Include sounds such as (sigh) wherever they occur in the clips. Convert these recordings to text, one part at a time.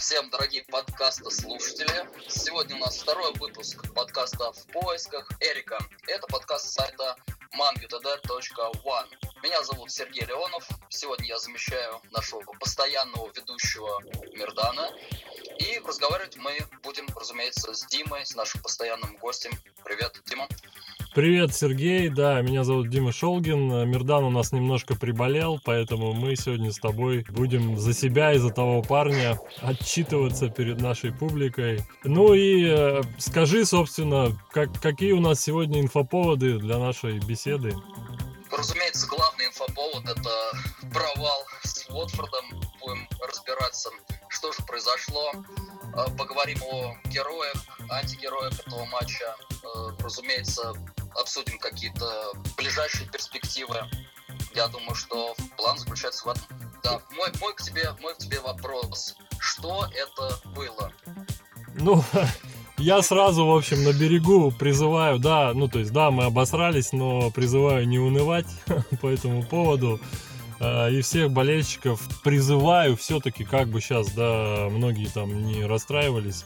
Всем дорогие подкаста слушатели. Сегодня у нас второй выпуск подкаста «В поисках Эрика». Это подкаст сайта mangutd.one. Меня зовут Сергей Леонов. Сегодня я замещаю нашего постоянного ведущего Мирдана. И разговаривать мы будем, разумеется, с Димой, с нашим постоянным гостем. Привет, Дима. Привет, Сергей. Да, меня зовут Дима Шолгин. Мирдан у нас немножко приболел, поэтому мы сегодня с тобой будем за себя и за того парня отчитываться перед нашей публикой. Ну и э, скажи, собственно, как, какие у нас сегодня инфоповоды для нашей беседы? Разумеется, главный инфоповод это провал с Уотфордом. Будем разбираться, что же произошло. Э, поговорим о героях, антигероях этого матча. Э, разумеется, обсудим какие-то ближайшие перспективы. Я думаю, что план заключается в этом. Да, мой, мой, к тебе, мой к тебе вопрос. Что это было? Ну, (laughs) я сразу, в общем, на берегу призываю, да, ну, то есть, да, мы обосрались, но призываю не унывать (laughs) по этому поводу. А, и всех болельщиков призываю все-таки, как бы сейчас, да, многие там не расстраивались,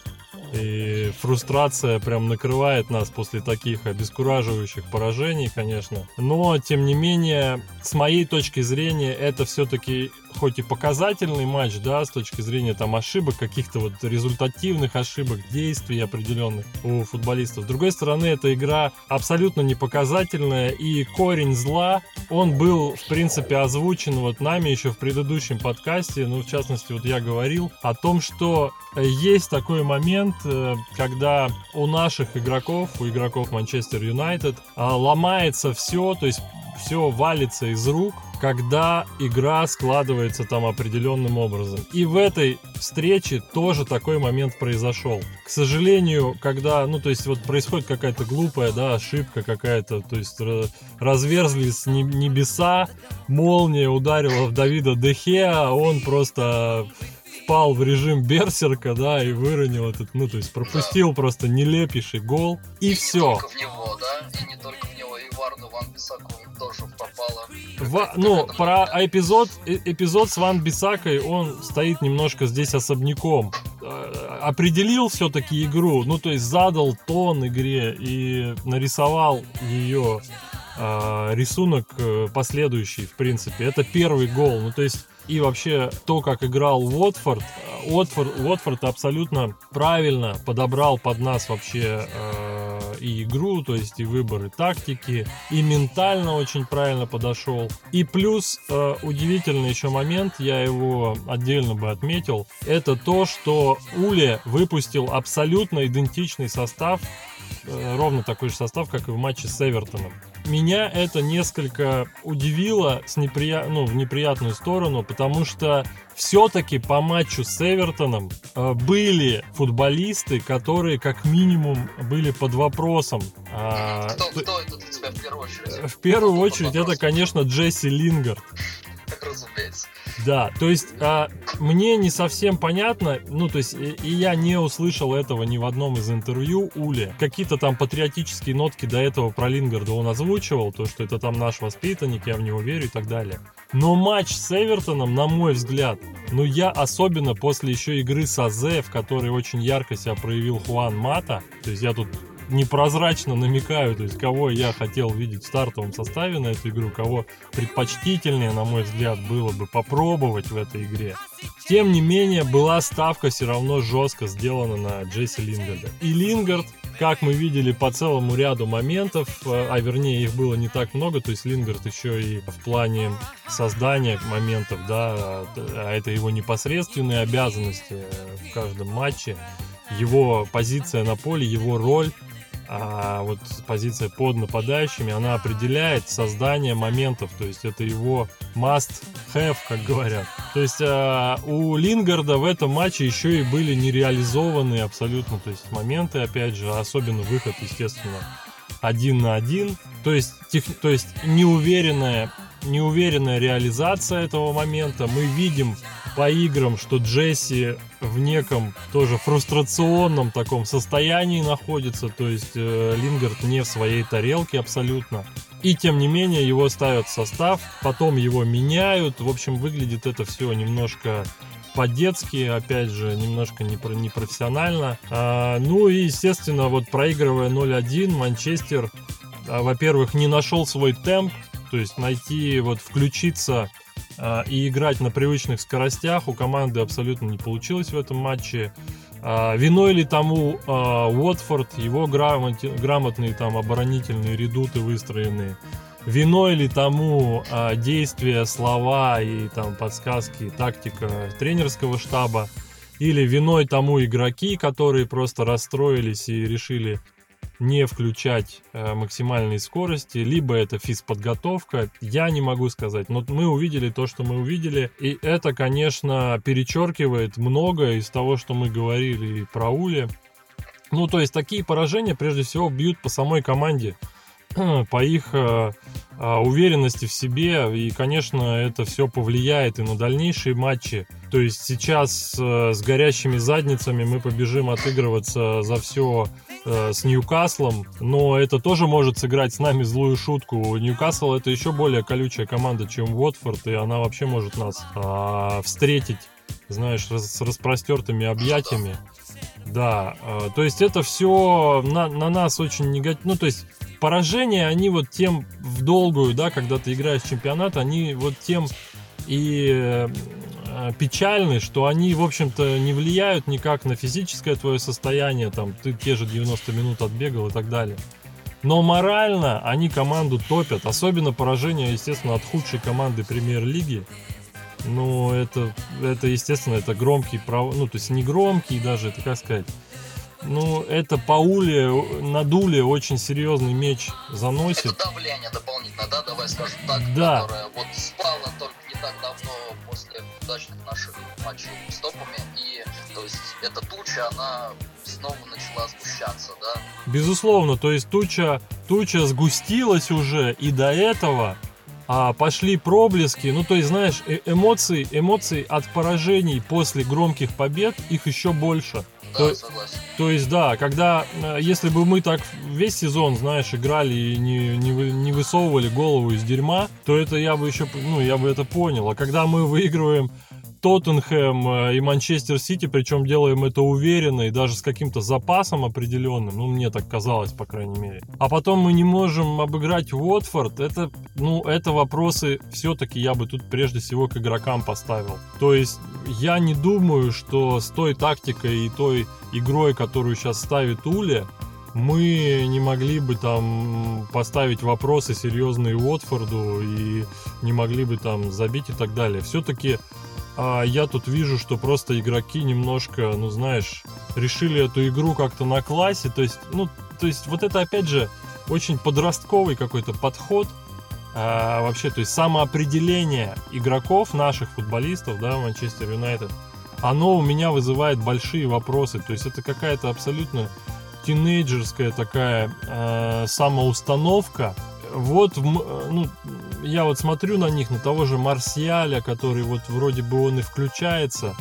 и фрустрация прям накрывает нас после таких обескураживающих поражений, конечно. Но, тем не менее, с моей точки зрения, это все-таки хоть и показательный матч, да, с точки зрения там ошибок, каких-то вот результативных ошибок, действий определенных у футболистов. С другой стороны, эта игра абсолютно не показательная, и корень зла, он был, в принципе, озвучен вот нами еще в предыдущем подкасте, ну, в частности, вот я говорил о том, что есть такой момент, э, когда у наших игроков, у игроков Манчестер Юнайтед а, ломается все, то есть все валится из рук, когда игра складывается там определенным образом. И в этой встрече тоже такой момент произошел. К сожалению, когда, ну, то есть вот происходит какая-то глупая, да, ошибка какая-то, то есть разверзлись небеса, молния ударила в Давида Дехе, а он просто впал в режим берсерка, да, и выронил этот, ну, то есть пропустил просто нелепейший гол, и, все. Него, В, ну, про эпизод, э, эпизод с Ван Бисакой, он стоит немножко здесь особняком. Э, определил все-таки игру, ну, то есть задал тон игре и нарисовал ее э, рисунок последующий, в принципе. Это первый гол, ну, то есть и вообще то, как играл Уотфорд, Уотфорд, Уотфорд абсолютно правильно подобрал под нас вообще и игру, то есть и выборы тактики, и ментально очень правильно подошел. И плюс э, удивительный еще момент, я его отдельно бы отметил, это то, что Уле выпустил абсолютно идентичный состав, ровно такой же состав, как и в матче с Эвертоном меня это несколько удивило с неприя... ну, в неприятную сторону, потому что все-таки по матчу с Эвертоном э, были футболисты, которые как минимум были под вопросом. А, кто, кто это для тебя в первую очередь? В первую очередь это, конечно, Джесси Лингард. (laughs) Разумеется. Да, то есть а, мне не совсем понятно, ну то есть и, и я не услышал этого ни в одном из интервью Ули. Какие-то там патриотические нотки до этого про Лингарда он озвучивал, то что это там наш воспитанник, я в него верю и так далее. Но матч с Эвертоном, на мой взгляд, ну я особенно после еще игры с Азе, в которой очень ярко себя проявил Хуан Мата, то есть я тут непрозрачно намекаю, то есть кого я хотел видеть в стартовом составе на эту игру, кого предпочтительнее, на мой взгляд, было бы попробовать в этой игре. Тем не менее, была ставка все равно жестко сделана на Джесси Лингарда. И Лингард, как мы видели по целому ряду моментов, э, а вернее их было не так много, то есть Лингард еще и в плане создания моментов, да, а это его непосредственные обязанности э, в каждом матче, его позиция на поле, его роль а вот позиция под нападающими, она определяет создание моментов, то есть это его must have, как говорят. То есть а, у Лингарда в этом матче еще и были нереализованные абсолютно, то есть моменты, опять же, особенно выход, естественно, один на один, то есть, тех, то есть неуверенная неуверенная реализация этого момента. Мы видим по играм, что Джесси в неком тоже фрустрационном таком состоянии находится, то есть э, Лингард не в своей тарелке абсолютно. И тем не менее его ставят в состав, потом его меняют. В общем, выглядит это все немножко по-детски, опять же, немножко непрофессионально. А, ну и, естественно, вот проигрывая 0-1, Манчестер, а, во-первых, не нашел свой темп, то есть найти, вот включиться и играть на привычных скоростях у команды абсолютно не получилось в этом матче. А, виной ли тому а, Уотфорд, его грамотные там оборонительные редуты выстроенные? Виной ли тому действия, слова и там подсказки, тактика тренерского штаба? Или виной тому игроки, которые просто расстроились и решили не включать э, максимальной скорости, либо это физподготовка, я не могу сказать. Но мы увидели то, что мы увидели, и это, конечно, перечеркивает многое из того, что мы говорили про Ули. Ну, то есть такие поражения, прежде всего, бьют по самой команде, (clears throat) по их э, э, уверенности в себе, и, конечно, это все повлияет и на дальнейшие матчи. То есть сейчас с горящими задницами мы побежим отыгрываться за все э, с Ньюкаслом, но это тоже может сыграть с нами злую шутку. Ньюкасл это еще более колючая команда, чем Уотфорд, и она вообще может нас э, встретить, знаешь, с распростертыми объятиями. Да, э, то есть это все на, на нас очень негативно. Ну, то есть поражения, они вот тем в долгую, да, когда ты играешь в чемпионат, они вот тем и э, печальны, что они, в общем-то, не влияют никак на физическое твое состояние, там, ты те же 90 минут отбегал и так далее. Но морально они команду топят, особенно поражение, естественно, от худшей команды премьер-лиги. Ну, это, это, естественно, это громкий, ну, то есть не громкий даже, это как сказать, ну, это Пауле надули очень серьезный меч заносит. Это давление дополнительно, да, давай скажем так, да. которое вот спало только так давно после удачных наших матчей с топами. И, то есть, эта туча, она снова начала сгущаться, да? Безусловно, то есть туча, туча сгустилась уже, и до этого а, пошли проблески. Ну, то есть, знаешь, э эмоции, эмоции от поражений после громких побед, их еще больше. Да, то, согласен. То есть, да, когда, э, если бы мы так весь сезон, знаешь, играли и не, не, не высовывали голову из дерьма, то это я бы еще, ну, я бы это понял. А когда мы выигрываем Тоттенхэм э, и Манчестер Сити, причем делаем это уверенно и даже с каким-то запасом определенным, ну, мне так казалось, по крайней мере. А потом мы не можем обыграть Уотфорд, это, ну, это вопросы все-таки я бы тут прежде всего к игрокам поставил. То есть я не думаю, что с той тактикой и той игрой, которую сейчас ставит Уля, мы не могли бы там поставить вопросы серьезные Уотфорду и не могли бы там забить и так далее. Все-таки а я тут вижу, что просто игроки немножко, ну знаешь, решили эту игру как-то на классе. То есть, ну, то есть вот это опять же очень подростковый какой-то подход. А, вообще, то есть самоопределение игроков, наших футболистов, да, Манчестер Юнайтед, оно у меня вызывает большие вопросы. То есть это какая-то абсолютно тинейджерская такая э, самоустановка, вот, ну, я вот смотрю на них, на того же Марсиаля, который вот вроде бы он и включается,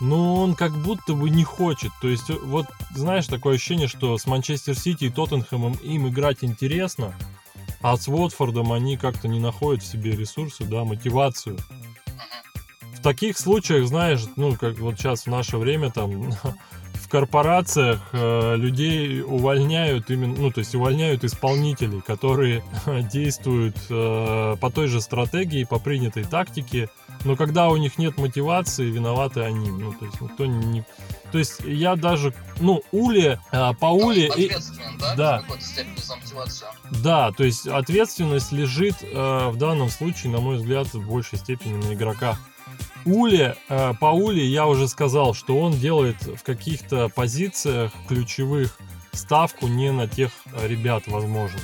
но он как будто бы не хочет. То есть, вот, знаешь, такое ощущение, что с Манчестер Сити и Тоттенхэмом им играть интересно, а с Уотфордом они как-то не находят в себе ресурсы, да, мотивацию. В таких случаях, знаешь, ну, как вот сейчас в наше время там (laughs) корпорациях э, людей увольняют именно, ну то есть увольняют исполнителей, которые (laughs) действуют э, по той же стратегии, по принятой тактике, но когда у них нет мотивации, виноваты они. Ну то есть никто не, то есть я даже, ну Уле, э, по Уле, и, да, да, да, то есть ответственность лежит э, в данном случае, на мой взгляд, в большей степени на игроках. Уле, э, по Уле я уже сказал, что он делает в каких-то позициях ключевых ставку не на тех ребят, возможно.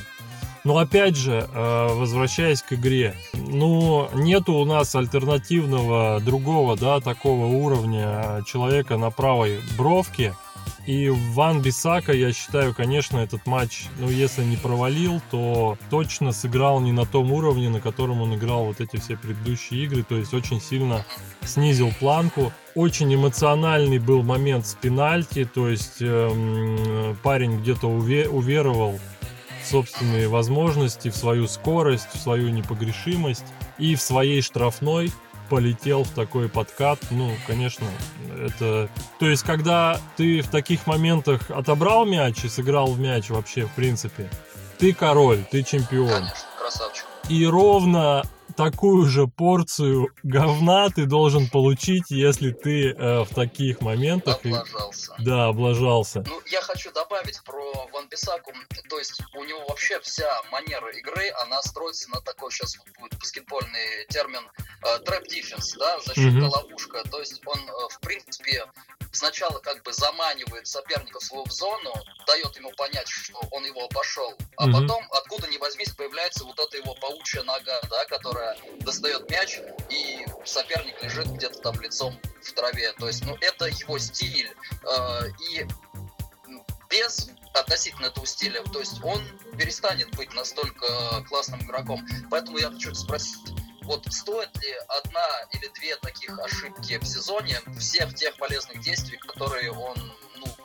Но опять же, э, возвращаясь к игре, ну, нету у нас альтернативного другого, да, такого уровня человека на правой бровке, И Ван Бисака, я считаю, конечно, этот матч, ну, если не провалил, то точно сыграл не на том уровне, на котором он играл вот эти все предыдущие игры. То есть очень сильно снизил планку. Очень эмоциональный был момент с пенальти, то есть эм, парень где-то уве- уверовал в собственные возможности, в свою скорость, в свою непогрешимость и в своей штрафной полетел в такой подкат, ну, конечно, это... То есть, когда ты в таких моментах отобрал мяч и сыграл в мяч вообще, в принципе, ты король, ты чемпион. Конечно, красавчик. И ровно такую же порцию говна ты должен получить, если ты э, в таких моментах... Облажался. Да, облажался. Ну, я хочу добавить про Ван Бисаку. То есть у него вообще вся манера игры, она строится на такой, сейчас будет баскетбольный термин, э, трэп дефенс, да, защита-ловушка. То есть он, э, в принципе, сначала как бы заманивает соперника в свою зону, дает ему понять, что он его обошел, а Мгм. потом, откуда ни возьмись, появляется вот эта его паучья нога, да, которая достает мяч, и соперник лежит где-то там лицом в траве. То есть, ну, это его стиль. Э, и без относительно этого стиля, то есть он перестанет быть настолько классным игроком. Поэтому я хочу спросить, вот стоит ли одна или две таких ошибки в сезоне всех тех полезных действий, которые он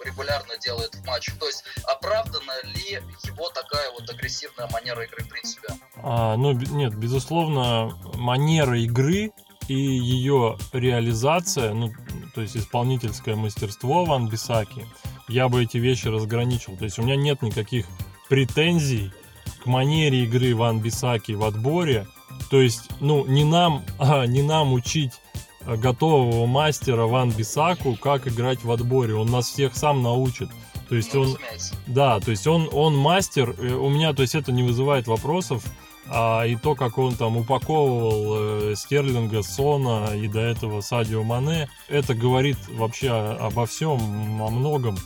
регулярно делает в матче? То есть оправдана ли его такая вот агрессивная манера игры в принципе? А, ну, нет, безусловно, манера игры и ее реализация, ну, то есть исполнительское мастерство Ван Бисаки, я бы эти вещи разграничил. То есть у меня нет никаких претензий к манере игры Ван Бисаки в отборе. То есть, ну, не нам, (laughs) а, не нам учить готового мастера Ван Бисаку, как играть в отборе. Он нас всех сам научит. То есть он, да, то есть он, он мастер, э, у меня, то есть это не вызывает вопросов, а, и то, как он там упаковывал э, Стерлинга, Сона и до этого Садио Мане, это говорит вообще обо всем, о многом.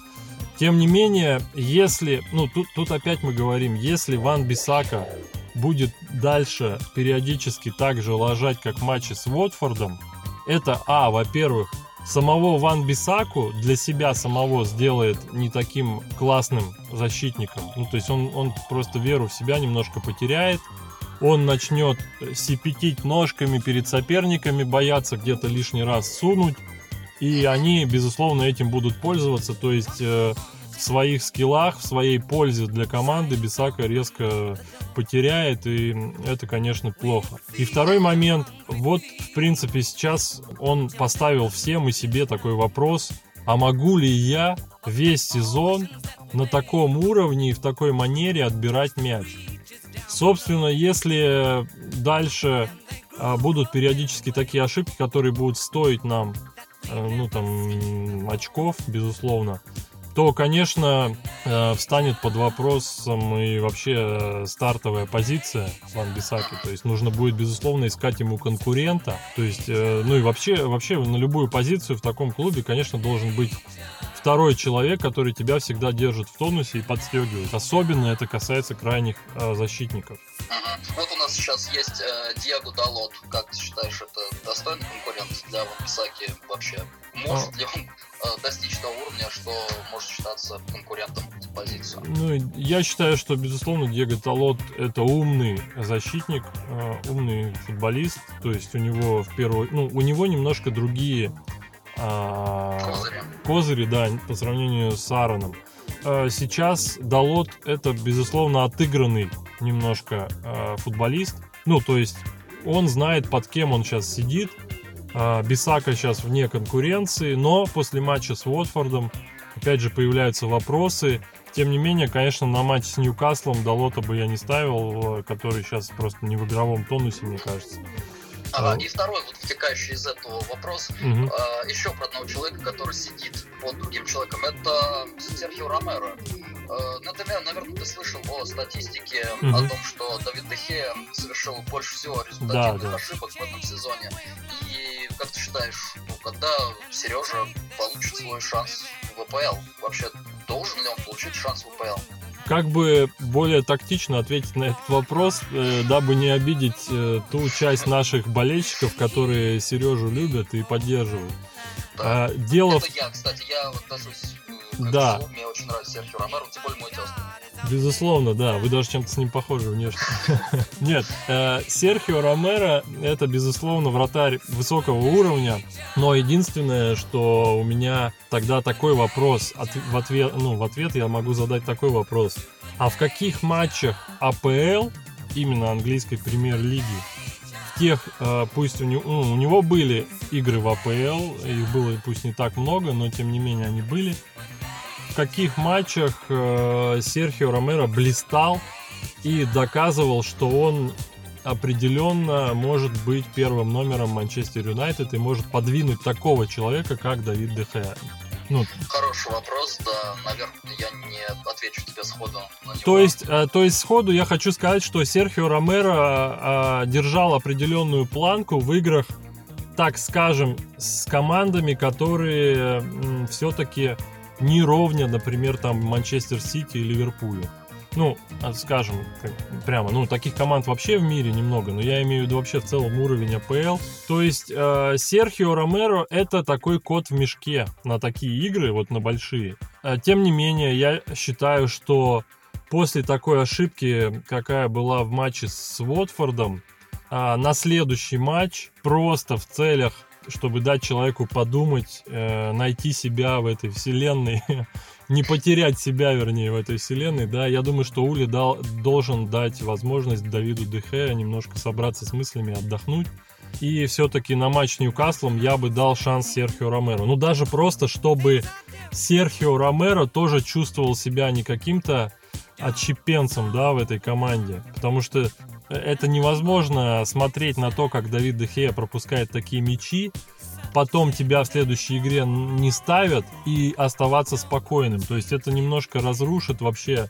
Тем не менее, если, ну тут, тут опять мы говорим, если Ван Бисака будет дальше периодически так же ложать, как в матче с Уотфордом, это, а, во-первых, самого Ван Бисаку для себя самого сделает не таким классным защитником. Ну, то есть он, он просто веру в себя немножко потеряет. Он начнет э, сипятить ножками перед соперниками, бояться где-то лишний раз сунуть. И они, безусловно, этим будут пользоваться. То есть э, в своих скиллах, в своей пользе для команды Бисака резко потеряет, и это, конечно, плохо. И второй момент, вот, в принципе, сейчас он поставил всем и себе такой вопрос, а могу ли я весь сезон на таком уровне и в такой манере отбирать мяч? Собственно, если дальше а, будут периодически такие ошибки, которые будут стоить нам, э, ну, там, очков, безусловно, то, конечно, э, встанет под вопросом и вообще э, стартовая позиция Ван Бисаки. То есть нужно будет, безусловно, искать ему конкурента. То есть, э, ну и вообще, вообще на любую позицию в таком клубе, конечно, должен быть второй человек, который тебя всегда держит в тонусе и подстегивает. Особенно это касается крайних э, защитников. Мгм. Вот у нас сейчас есть э, Диего Далот. Как ты считаешь, это достойный конкурент для Ван Бисаки вообще? Может ли он э, достичь того уровня, что может считаться конкурентом позицию? Ну, я считаю, что, безусловно, Диего Талот это умный защитник, э, умный футболист. То есть у него в первую, ну, у него немножко другие а, Козыри. козыри, да, по сравнению с Аароном. Э, Сейчас Далот это, безусловно, отыгранный немножко футболист. Ну, то есть он знает, под кем он сейчас сидит. А, Бисака сейчас вне конкуренции, но после матча с Уотфордом опять же появляются вопросы. Тем не менее, конечно, на матч с Ньюкаслом Далота бы я не ставил, э, который сейчас просто не в игровом тонусе, мне кажется. А. и второй вот вытекающий из этого вопрос. Мгм. А, еще про одного человека, который сидит под другим человеком. Это Серхио Ромеро. Ну, ты, наверное, ты слышал о статистике, Мгм. о том, что Давид Дехе совершил больше всего Да, результативных да. ошибок в этом сезоне. И как ты считаешь, ну, когда Сережа получит свой шанс в ВПЛ, вообще должен ли он получить шанс в ВПЛ? Как бы более тактично ответить на этот вопрос, э, дабы не обидеть э, ту часть наших болельщиков, которые Сережу любят и поддерживают. Да. А, дело Это я, кстати, я отношусь Да. Мне очень нравится Серхио Ромеро, тем более мой тест. Безусловно, да. Вы даже чем-то с ним похожи внешне. (laughs) Нет, э, Серхио Ромеро это, безусловно, вратарь высокого уровня. Но единственное, что у меня тогда такой вопрос, от- в, ответ, ну, в ответ я могу задать такой вопрос. А в каких матчах АПЛ, именно английской премьер-лиги, в тех, э, пусть у него, ну, у него были игры в АПЛ, их было пусть не так много, но тем не менее они были в каких матчах э, Серхио Ромеро блистал и доказывал, что он определенно может быть первым номером Манчестер Юнайтед и может подвинуть такого человека, как Давид Дехе. Ну, Хороший вопрос, да, наверное, я не отвечу тебе сходу на него. то есть, э, то есть сходу я хочу сказать, что Серхио Ромеро э, держал определенную планку в играх, так скажем, с командами, которые все-таки не ровня, например, там Манчестер Сити и Ливерпулю. Ну, а, скажем, прямо, ну, таких команд вообще в мире немного, но я имею в виду вообще в целом уровень АПЛ. То есть э, Серхио Ромеро это такой кот в мешке на такие игры, вот на большие. Э, Тем не менее, я считаю, что после такой ошибки, какая была в матче с Уотфордом, а, на следующий матч просто в целях, чтобы дать человеку подумать, э, найти себя в этой вселенной, (laughs) не потерять себя, вернее, в этой вселенной, да, я думаю, что Ули дал, должен дать возможность Давиду Дехе немножко собраться с мыслями, отдохнуть. И все-таки на матч с Ньюкаслом я бы дал шанс Серхио Ромеро. Ну, даже просто, чтобы Серхио Ромеро тоже чувствовал себя не каким-то отщепенцем, да, в этой команде. Потому что это невозможно смотреть на то, как Давид Дехея пропускает такие мячи, потом тебя в следующей игре не ставят и оставаться спокойным. То есть это немножко разрушит вообще,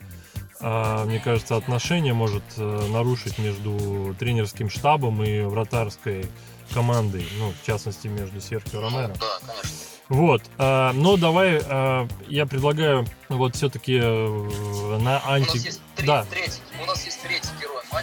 а, мне кажется, отношения может э, нарушить между тренерским штабом и вратарской командой, ну, в частности, между Серхио Ромеро. Да, конечно. Вот, а, но давай, а, я предлагаю вот все-таки на У нас анти... есть три- Да. третий,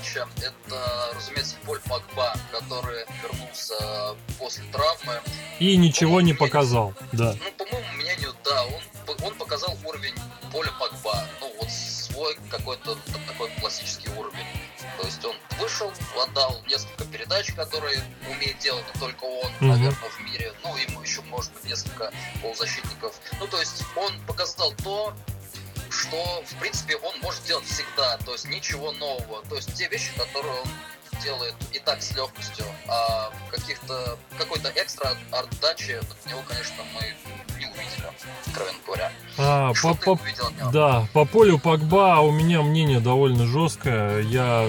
матча. Это, разумеется, Поль Погба, который вернулся после травмы. И ничего не показал, да. Ну, по моему мнению, да, он, он показал уровень Поля Погба. Ну, вот свой какой-то такой классический уровень. То есть он вышел, отдал несколько передач, которые умеет делать не только он, Мгм. наверное, в мире. Ну, ему еще, может быть, несколько полузащитников. Ну, то есть он показал то, что, в принципе, он может делать всегда. То есть ничего нового. То есть те вещи, которые он делает и так с легкостью, а каких-то какой-то экстра отдачи от него, конечно, мы не увидели, откровенно говоря. А, Что по, по- да, по полю Погба у меня мнение довольно жесткое. Я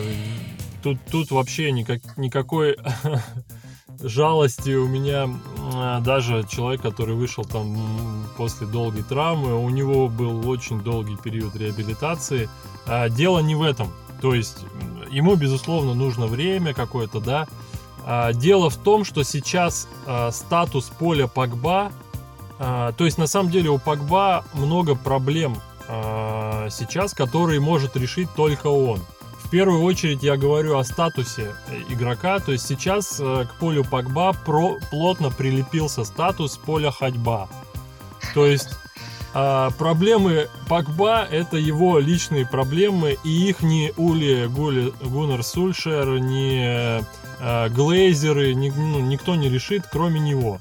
тут, тут вообще никак, никакой (laughs) жалости у меня а, даже человек, который вышел там после долгой травмы, у него был очень долгий период реабилитации. А, дело не в этом. То есть ему, безусловно, нужно время какое-то, да. А, дело в том, что сейчас статус поля Погба то есть, на самом деле, у Погба много проблем сейчас, которые может решить только он. В первую очередь я говорю о статусе э, игрока. То есть сейчас э, к полю Погба про- плотно прилепился статус поля ходьба. То есть а, проблемы Погба это его личные проблемы, и их ни Ули Гули, Гуннер Сульшер, ни э, Глейзеры, ни- ну, никто не решит, кроме него.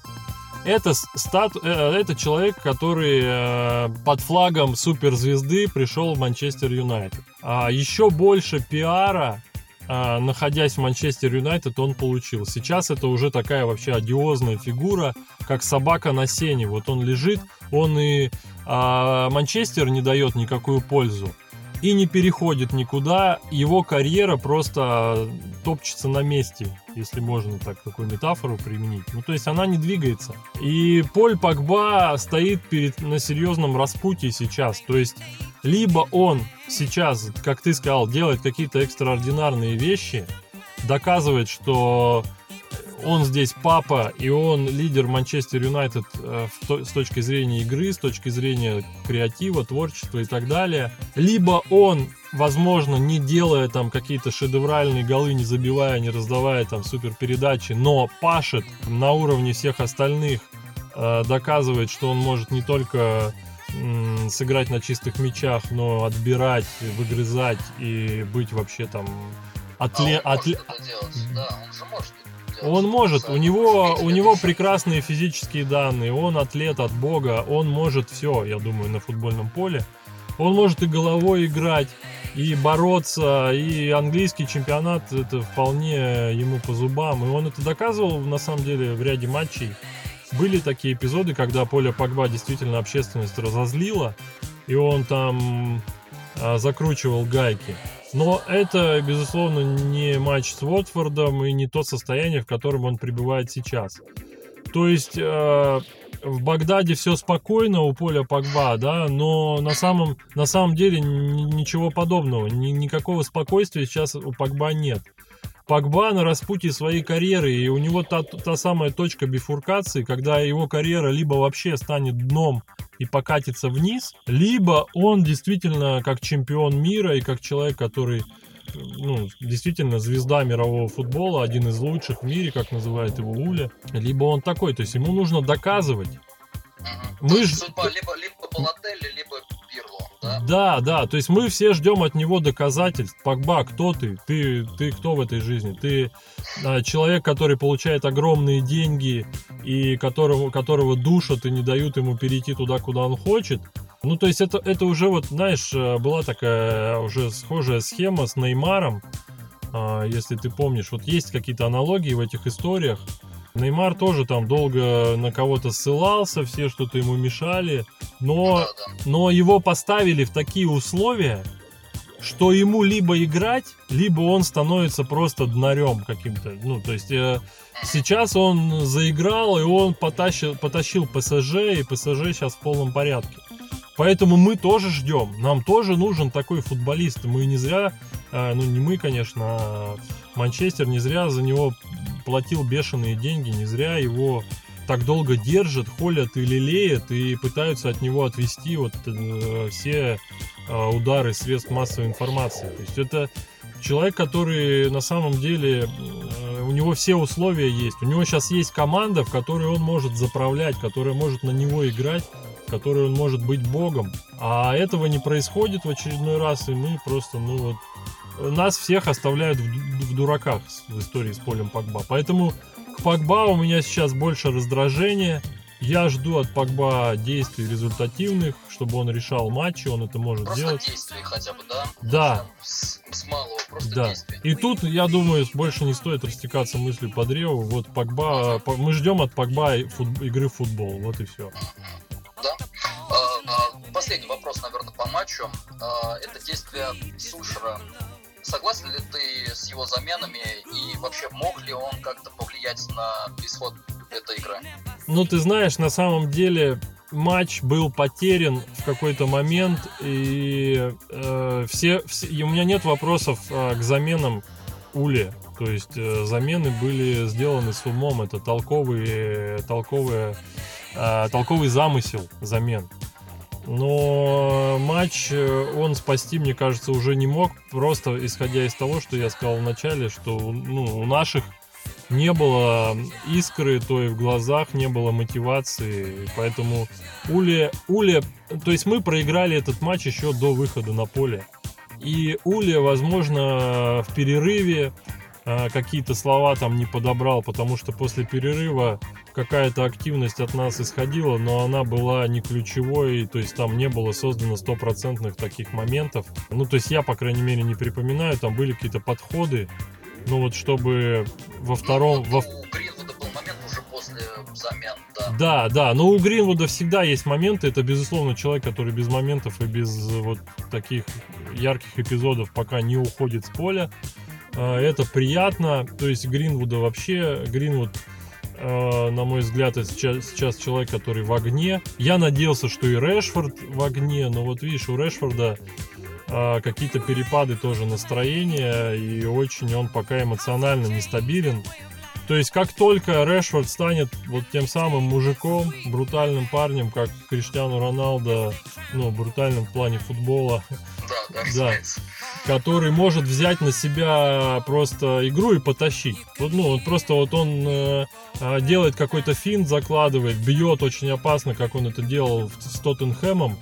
Это, с- стат, э, это человек, который э, под флагом суперзвезды пришел в Манчестер Юнайтед. А еще больше пиара, а, находясь в Манчестер Юнайтед, он получил. Сейчас это уже такая вообще одиозная фигура, как собака на сене. Вот он лежит, он и а, Манчестер не дает никакую пользу и не переходит никуда. Его карьера просто топчется на месте, если можно так такую метафору применить. Ну, то есть она не двигается. И Поль Погба стоит перед, на серьезном распутье сейчас. То есть либо он сейчас, как ты сказал, делает какие-то экстраординарные вещи, доказывает, что он здесь папа, и он лидер Манчестер Юнайтед э, с точки зрения игры, с точки зрения креатива, творчества и так далее. Либо он, возможно, не делая там какие-то шедевральные голы, не забивая, не раздавая там супер передачи, но пашет на уровне всех остальных, э, доказывает, что он может не только сыграть на чистых мячах, но отбирать, выгрызать и быть вообще там атлет... А он может это делать, да, он же может он может, у него, у него прекрасные физические данные, он атлет от бога, он может все, я думаю, на футбольном поле. Он может и головой играть, и бороться, и английский чемпионат это вполне ему по зубам. И он это доказывал на самом деле в ряде матчей. Были такие эпизоды, когда поле Погба действительно общественность разозлила, и он там а, закручивал гайки. Но это, безусловно, не матч с Уотфордом и не то состояние, в котором он пребывает сейчас. То есть э, в Багдаде все спокойно у поля Погба, да, но на самом, на самом деле ничего подобного, ни, никакого спокойствия сейчас у Погба нет. Погба на распутье своей карьеры, и у него та, та самая точка бифуркации, когда его карьера либо вообще станет дном и покатится вниз, либо он действительно как чемпион мира и как человек, который ну, действительно звезда мирового футбола, один из лучших в мире, как называет его Уля, либо он такой, то есть ему нужно доказывать. Мы ж... либо, либо Балателли, либо Пирло, да? Да, да, то есть мы все ждем от него доказательств. Погба, кто ты? Ты, ты кто в этой жизни? Ты а, человек, который получает огромные деньги и которого, которого душат и не дают ему перейти туда, куда он хочет. Ну, то есть это, это уже вот, знаешь, э, была такая уже схожая схема с Неймаром, а, если ты помнишь. Вот есть какие-то аналогии в этих историях. Неймар тоже там долго на кого-то ссылался, все что-то ему мешали, но, но его поставили в такие условия, что ему либо играть, либо он становится просто днарем каким-то. Ну, то есть э, сейчас он заиграл, и он потащил, потащил ПСЖ, и ПСЖ сейчас в полном порядке. Поэтому мы тоже ждем. Нам тоже нужен такой футболист. Мы не зря, э, ну не мы, конечно, а Манчестер не зря за него платил бешеные деньги, не зря его так долго держат, холят и лелеют и пытаются от него отвести вот э, все э, удары средств массовой информации. То есть это человек, который на самом деле э, у него все условия есть. У него сейчас есть команда, в которой он может заправлять, которая может на него играть, в которой он может быть богом. А этого не происходит в очередной раз, и мы просто, ну вот, нас всех оставляют в, в дураках в истории с полем Погба. Поэтому к Погба у меня сейчас больше раздражения. Я жду от Погба действий результативных, чтобы он решал матчи, он это может просто делать. действий хотя бы, да? Да. С, с малого, просто да. действий. И тут, я думаю, больше не стоит растекаться мыслью по древу. Вот Погба, uh-huh. мы ждем от Погба фут, игры в футбол, вот и все. Да. А, а, последний вопрос, наверное, по матчу. А, это действие Сульшера Согласен ли ты с его заменами и вообще мог ли он как-то повлиять на исход этой игры? Ну, ты знаешь, на самом деле матч был потерян в какой-то момент, и э, все, все, и у меня нет вопросов э, к заменам Ули. То есть э, замены были сделаны с умом, это толковый, толковый, э, толковый замысел замен. Но матч э, он спасти, мне кажется, уже не мог. Просто исходя из того, что я сказал в начале, что ну, у наших не было искры той в глазах, не было мотивации. Поэтому Ули, Ули, то есть мы проиграли этот матч еще до выхода на поле. И Ули, возможно, в перерыве а, какие-то слова там не подобрал, потому что после перерыва какая-то активность от нас исходила, но она была не ключевой, то есть там не было создано стопроцентных таких моментов. Ну, то есть я, по крайней мере, не припоминаю, там были какие-то подходы, ну вот чтобы во втором... Ну, во... У Гринвуда был момент уже после замен, да. Да, да, но у Гринвуда всегда есть моменты, это, безусловно, человек, который без моментов и без вот таких ярких эпизодов пока не уходит с поля. А, это приятно. То есть Гринвуда вообще, Гринвуд, а, на мой взгляд, сейчас, человек, который в огне. Я надеялся, что и Решфорд в огне, но вот видишь, у Решфорда а, какие-то перепады тоже настроения, и очень он пока эмоционально нестабилен. То есть, как только Решфорд станет вот тем самым мужиком, брутальным парнем, как Криштиану Роналдо, ну, брутальным в плане футбола. (laughs) Да, который может взять на себя просто игру и потащить. Вот, ну, вот просто вот он э, э, делает какой-то финт, закладывает, бьет очень опасно, как он это делал с Тоттенхэмом.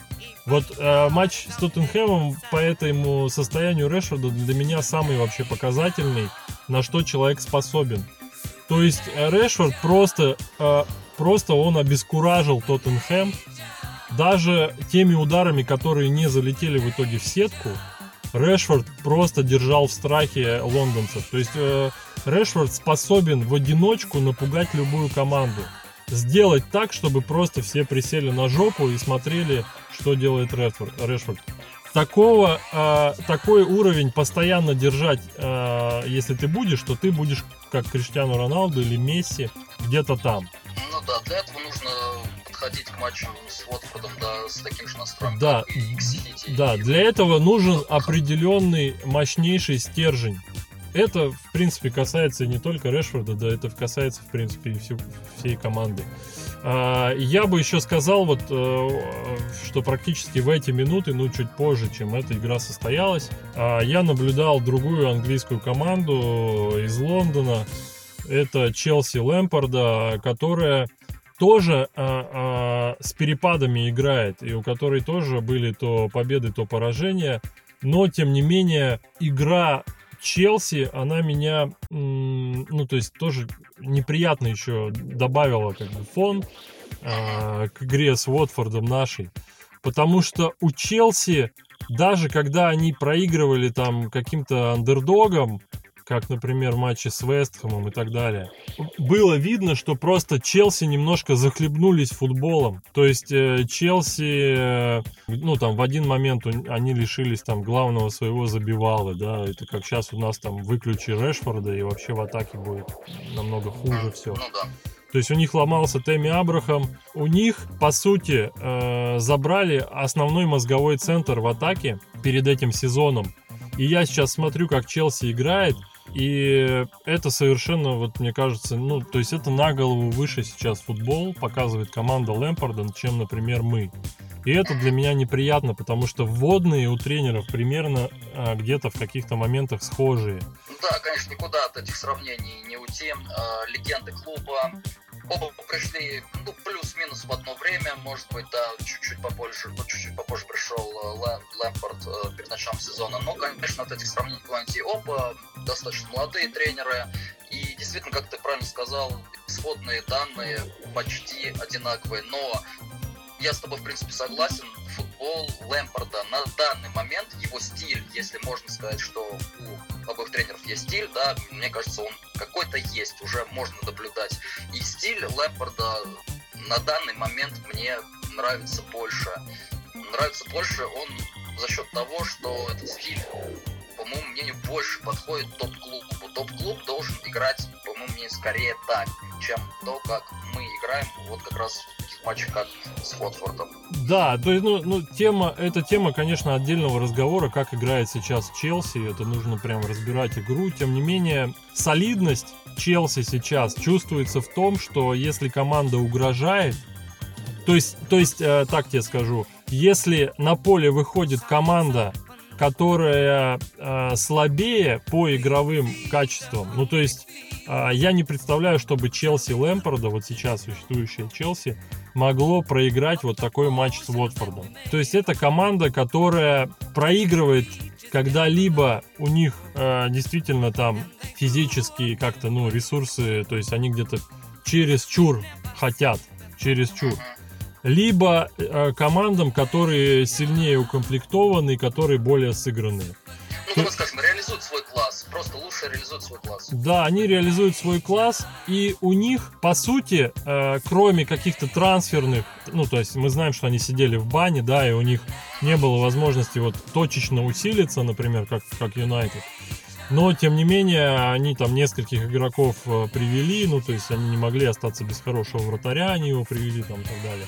Вот э, матч с Тоттенхэмом по этому состоянию Решфорда для меня самый вообще показательный, на что человек способен. То есть э, Решфорд просто, э, просто он обескуражил Тоттенхэм, даже теми ударами, которые не залетели в итоге в сетку, Решфорд просто держал в страхе лондонцев. То есть э, Решфорд способен в одиночку напугать любую команду. Сделать так, чтобы просто все присели на жопу и смотрели, что делает Решфорд. Решфорд. Такого, э, такой уровень постоянно держать, э, если ты будешь, то ты будешь как Криштиану Роналду или Месси где-то там. Ну да, для этого нужно подходить к матчу с Уотфордом, да, с таким же настроем, Да, как и Сити. Да, и- для этого нужен определенный мощнейший стержень. Это, в принципе, касается не только Решфорда, да, это касается, в принципе, и всю- всей команды. А, Я бы еще сказал, вот, э, что практически в эти минуты, ну, чуть позже, чем эта игра состоялась, а, я наблюдал другую английскую команду из Лондона. Это Челси Лэмпорда, которая тоже а, а, с перепадами играет, и у которой тоже были то победы, то поражения. Но, тем не менее, игра Челси, она меня, ну, то есть тоже неприятно еще добавила как бы фон а, к игре с Уотфордом нашей. Потому что у Челси, даже когда они проигрывали там каким-то андердогом, как, например, в матче с Вестхэмом и так далее, было видно, что просто Челси немножко захлебнулись футболом. То есть э, Челси, э, ну там в один момент они лишились там главного своего забивалы, да, это как сейчас у нас там выключи Решфорда и вообще в атаке будет намного хуже все. Ну да. То есть у них ломался Тэмми Абрахам. У них, по сути, э, забрали основной мозговой центр в атаке перед этим сезоном. И я сейчас смотрю, как Челси играет, и это совершенно, вот мне кажется, ну, то есть это на голову выше сейчас футбол показывает команда Лэмпорда, чем, например, мы. И это для меня неприятно, потому что вводные у тренеров примерно а, где-то в каких-то моментах схожие. Ну Да, конечно, никуда от этих сравнений не уйти. А, Легенды клуба. Оба пришли, ну, плюс-минус в время, может быть, да, чуть-чуть попозже, ну, чуть-чуть попозже пришел э, Лэ- Лэмпорт э, перед началом сезона. Но, конечно, от этих сравнений уйти. Оба достаточно молодые тренеры. И действительно, как ты правильно сказал, исходные данные почти одинаковые. Но я с тобой, в принципе, согласен. Футбол Лэмпорда на данный момент, его стиль, если можно сказать, что у обоих тренеров есть стиль, да, мне кажется, он какой-то есть, уже можно наблюдать. И стиль Лэмпорда на данный момент мне нравится больше. Нравится больше он за счет того, что этот стиль, по моему мнению, больше подходит топ-клубу. Топ-клуб должен играть, по моему мнению, скорее так, чем то, как мы играем вот как раз в таких матчах, как с Уотфордом. Да, то есть, ну, ну, тема, эта тема, конечно, отдельного разговора, как играет сейчас Челси, это нужно прям разбирать игру. Тем не менее, солидность Челси сейчас чувствуется в том, что если команда угрожает, то есть, то есть, э, так тебе скажу, если на поле выходит команда, которая э, слабее по игровым качествам, ну то есть я не представляю, чтобы Челси Лэмпорда, вот сейчас существующая Челси, могло проиграть вот такой матч с Уотфордом. То есть это команда, которая проигрывает, когда либо у них э, действительно там физические как-то, ну, ресурсы, то есть они где-то через чур хотят, через чур. Либо э, командам, которые сильнее укомплектованы, которые более сыгранные. Ну, давай скажем, реализуют свой класс. Просто лучше реализуют свой класс. Да, они реализуют свой класс, и у них, по сути, э, кроме каких-то трансферных, ну, то есть мы знаем, что они сидели в бане, да, и у них не было возможности вот точечно усилиться, например, как, как Юнайтед. Но, тем не менее, они там нескольких игроков э, привели, ну, то есть они не могли остаться без хорошего вратаря, они его привели там и так далее.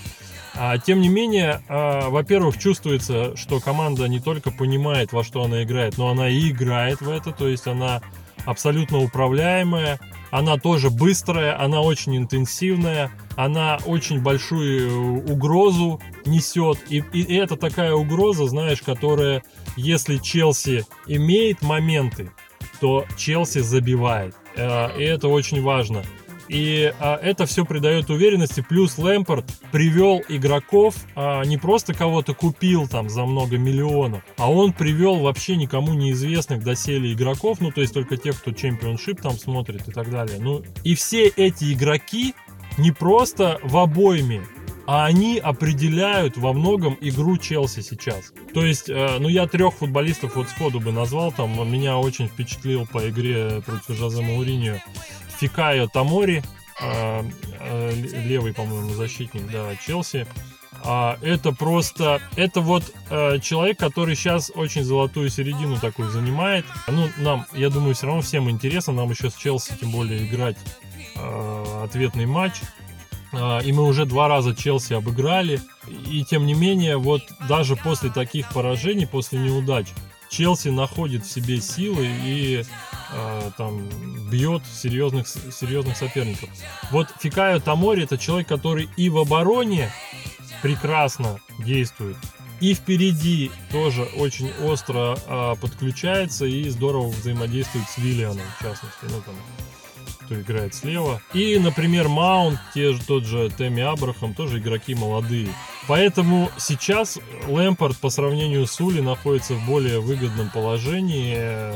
А, тем не менее, а, во-первых, чувствуется, что команда не только понимает, во что она играет, но она и играет в это, то есть она абсолютно управляемая, она тоже быстрая, она очень интенсивная, она очень большую угрозу несет. И, и это такая угроза, знаешь, которая, если Челси имеет моменты, то Челси забивает. Э, и это очень важно. И а, это все придает уверенности. Плюс Лэмпорт привел игроков, а, не просто кого-то купил там за много миллионов, а он привел вообще никому неизвестных доселе игроков, ну то есть только тех, кто чемпионшип там смотрит и так далее. Ну и все эти игроки не просто в обойме, а они определяют во многом игру Челси сейчас. То есть, э, ну я трех футболистов вот сходу бы назвал, там меня очень впечатлил по игре против Жозе Мауриньо Фикайо Тамори, э, э, левый, по-моему, защитник, да, Челси. А, это просто, это вот человек, который сейчас очень золотую середину такую занимает. Ну, нам, я думаю, все равно всем интересно, нам еще с Челси, тем более, играть ответный матч. Э, и мы уже два раза Челси обыграли. И тем не менее, вот даже после таких поражений, после неудач, Челси находит в себе силы и э, там бьет серьезных, серьезных соперников. Вот Фикаю Тамори это человек, который и в обороне прекрасно действует, и впереди тоже очень остро э, подключается и здорово взаимодействует с Виллианом, в частности. Ну, там, кто играет слева. И, например, Маунт, те же, тот же Тэмми Абрахам, тоже игроки молодые. Поэтому сейчас Лэмпорт по сравнению с Ули находится в более выгодном положении.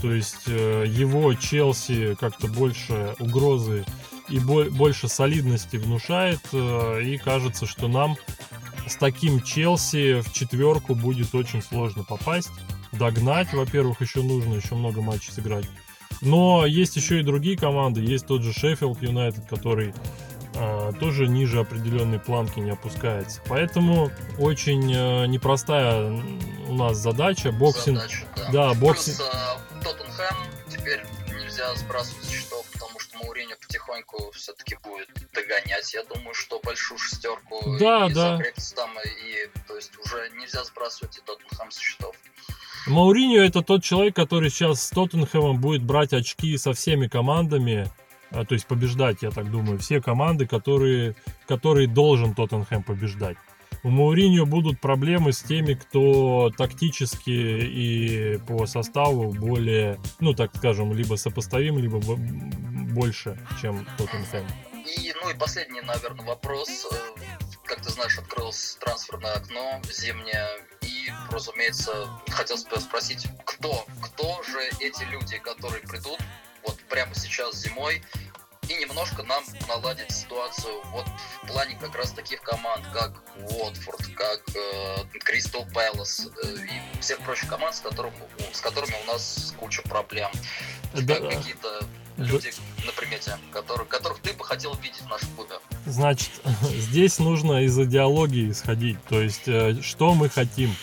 То есть э, его Челси как-то больше угрозы и больше солидности внушает. Э, и кажется, что нам с таким Челси в четверку будет очень сложно попасть. Догнать, во-первых, еще нужно, еще много матчей сыграть. Но есть еще и другие команды. Есть тот же Шеффилд Юнайтед, который а, тоже ниже определенной планки не опускается. Поэтому очень а, непростая у нас задача. Boxing. Задача, да. да, boxing. Плюс а, Тоттенхэм теперь нельзя сбрасывать со счетов, потому что Моуринью потихоньку все-таки будет догонять. Я думаю, что большую шестерку да, и да. закрепится там, и то есть уже нельзя сбрасывать и Тоттенхэм со счетов. Мауриньо это тот человек, который сейчас с Тоттенхэмом будет брать очки со всеми командами, а, то есть побеждать, я так думаю, все команды, которые, которые должен Тоттенхэм побеждать. У Мауриньо будут проблемы с теми, кто тактически и по составу более, ну так скажем, либо сопоставим, либо больше, чем Тоттенхэм. И, ну и последний, наверное, вопрос. Э, как ты знаешь, открылось трансферное окно зимнее разумеется, хотел бы спросить, кто, кто же эти люди, которые придут вот прямо сейчас зимой и немножко нам наладить ситуацию вот в плане как раз таких команд, как Уотфорд, как Кристал э, Пэлас э, и всех прочих команд, с, которым, с которыми у нас куча проблем. Да. Какие-то люди на примете, которых, которых ты бы хотел видеть в нашем клубе? Значит, (laughs) здесь нужно из идеологии исходить. То есть, э, что мы хотим.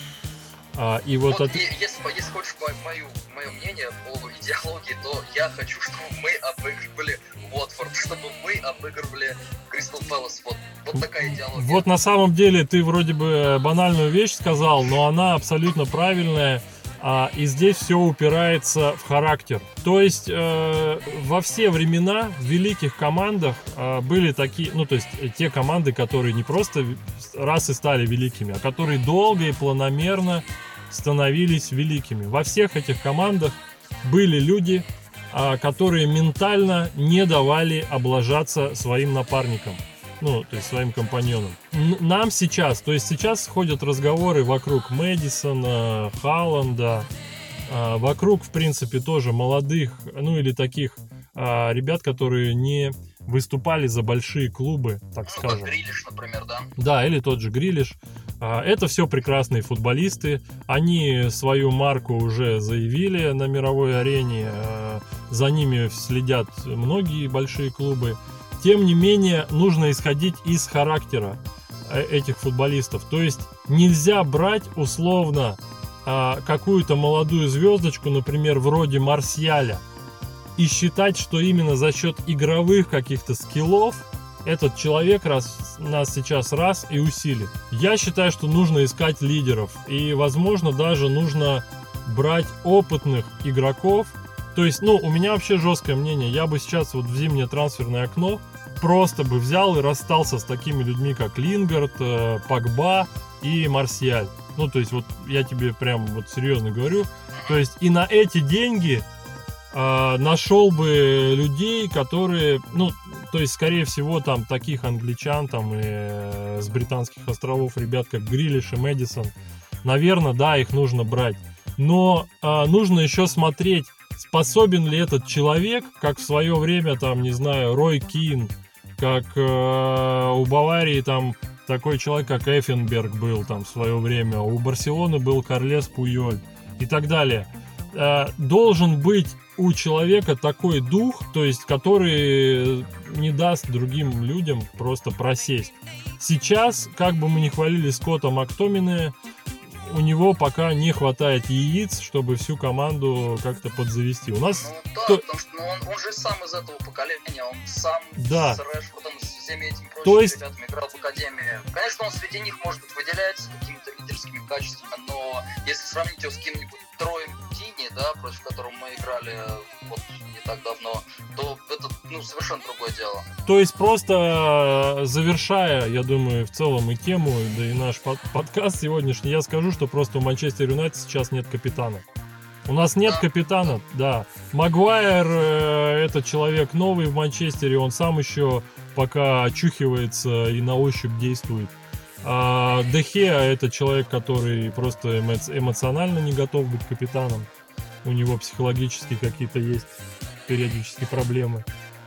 А, и вот, вот от... если, если хочешь мою, мое мнение по идеологии, то я хочу, чтобы мы обыгрывали Уотфорд, чтобы мы обыгрывали Кристал Пэлас. Вот, вот такая идеология. Вот на самом деле ты вроде бы банальную вещь сказал, но она абсолютно правильная. А, и здесь все упирается в характер. То есть э, во все времена в великих командах э, были такие, ну то есть те команды, которые не просто раз и стали великими, а которые долго и планомерно становились великими. Во всех этих командах были люди, а, которые ментально не давали облажаться своим напарникам, ну, то есть своим компаньонам. Нам сейчас, то есть сейчас ходят разговоры вокруг Мэдисона, Халланда, а, вокруг, в принципе, тоже молодых, ну или таких а, ребят, которые не выступали за большие клубы, так ну, скажем. Грилиш, например, да? Да, или тот же Грилиш. А, это все прекрасные футболисты. Они свою марку уже заявили на мировой арене. А, за ними следят многие большие клубы. Тем не менее, нужно исходить из характера э, этих футболистов. То есть нельзя брать условно а, какую-то молодую звездочку, например, вроде Марсиаля, и считать, что именно за счет игровых каких-то скиллов этот человек раз, нас сейчас раз и усилит. Я считаю, что нужно искать лидеров. И, возможно, даже нужно брать опытных игроков, То есть, ну, у меня вообще жесткое мнение. Я бы сейчас вот в зимнее трансферное окно просто бы взял и расстался с такими людьми, как Лингард, э, Пакба и Марсиаль. Ну, то есть, вот я тебе прям вот серьезно говорю. То есть, и на эти деньги э, нашел бы людей, которые, ну, то есть, скорее всего, там таких англичан там и э, с британских островов ребят, как Грилиш и Мэдисон, наверное, да, их нужно брать. Но э, нужно еще смотреть, способен ли этот человек, как в свое время, там, не знаю, Рой Кин, как э, у Баварии там такой человек, как Эффенберг был там в свое время, у Барселоны был Карлес Пуйоль и так далее. Э, должен быть у человека такой дух, то есть который не даст другим людям просто просесть. Сейчас, как бы мы ни хвалили Скотта Мактомина, у него пока не хватает яиц, чтобы всю команду как-то подзавести. У нас... Ну да, то... потому что ну, он, он же сам из этого поколения, он сам да. с Решфордом, с всеми этими прочими то есть... ребятами играл в Академии. Конечно, он среди них, может быть, выделяется какими-то лидерскими качествами, но если сравнить его с кем-нибудь Троем Тини, да, против которого мы играли вот не так давно, то это ну, совершенно другое дело. То есть просто э, завершая, я думаю, в целом и тему, да и наш под подкаст сегодняшний, я скажу, что просто у Манчестер Юнайтед сейчас нет капитана. У нас нет да. капитана, да. Магуайр э, это человек новый в Манчестере, он сам еще пока очухивается и на ощупь действует. А Дехеа это человек, который просто эмоционально не готов быть капитаном. У него психологически какие-то есть периодически проблемы.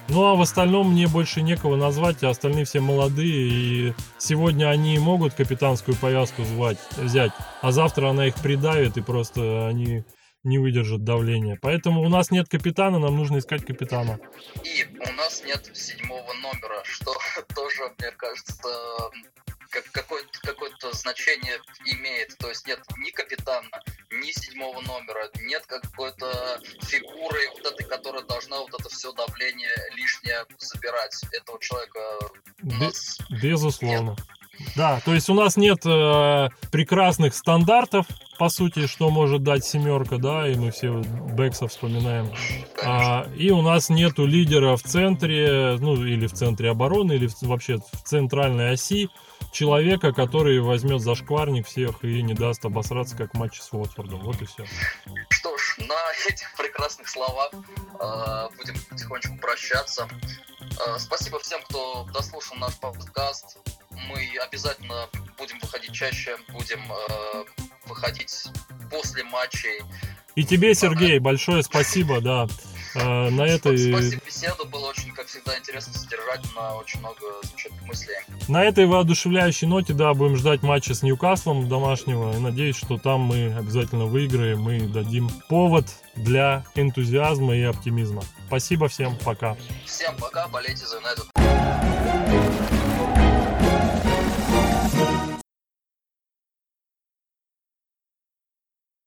Ну а в остальном мне больше некого назвать, а остальные все молодые, и сегодня они могут капитанскую повязку звать, взять, а завтра она их придавит, и просто они не выдержат давления. Поэтому у нас нет капитана, нам нужно искать капитана. И у нас нет седьмого номера, что (laughs) тоже, мне кажется, как, какое-то какое значение имеет. То есть нет ни капитана, ни седьмого номера, нет какой-то фигуры вот этой, которая должна вот это все давление лишнее забирать. Этого человека нас Безусловно. Нет. Да, то есть у нас нет э, прекрасных стандартов, по сути, что может дать семерка, да, и мы все Бекса вспоминаем. А, и у нас нету лидера в центре, ну или в центре обороны, или в, вообще в центральной оси, человека, который возьмет за шкварник всех и не даст обосраться, как в матче с Уотфордом. Вот и все. Что ж, на этих прекрасных словах э, будем потихонечку прощаться. Э, спасибо всем, кто дослушал наш подкаст. Мы обязательно будем выходить чаще, будем э, выходить после матчей. И тебе, Сергей, большое спасибо, да. А, на этой... Спасибо, беседу было очень, как всегда, интересно содержать на очень много замечательных мыслей. На этой воодушевляющей ноте, да, будем ждать матча с Ньюкаслом домашнего. И надеюсь, что там мы обязательно выиграем и дадим повод для энтузиазма и оптимизма. Спасибо всем, пока. Всем пока, болейте за Юнайтед.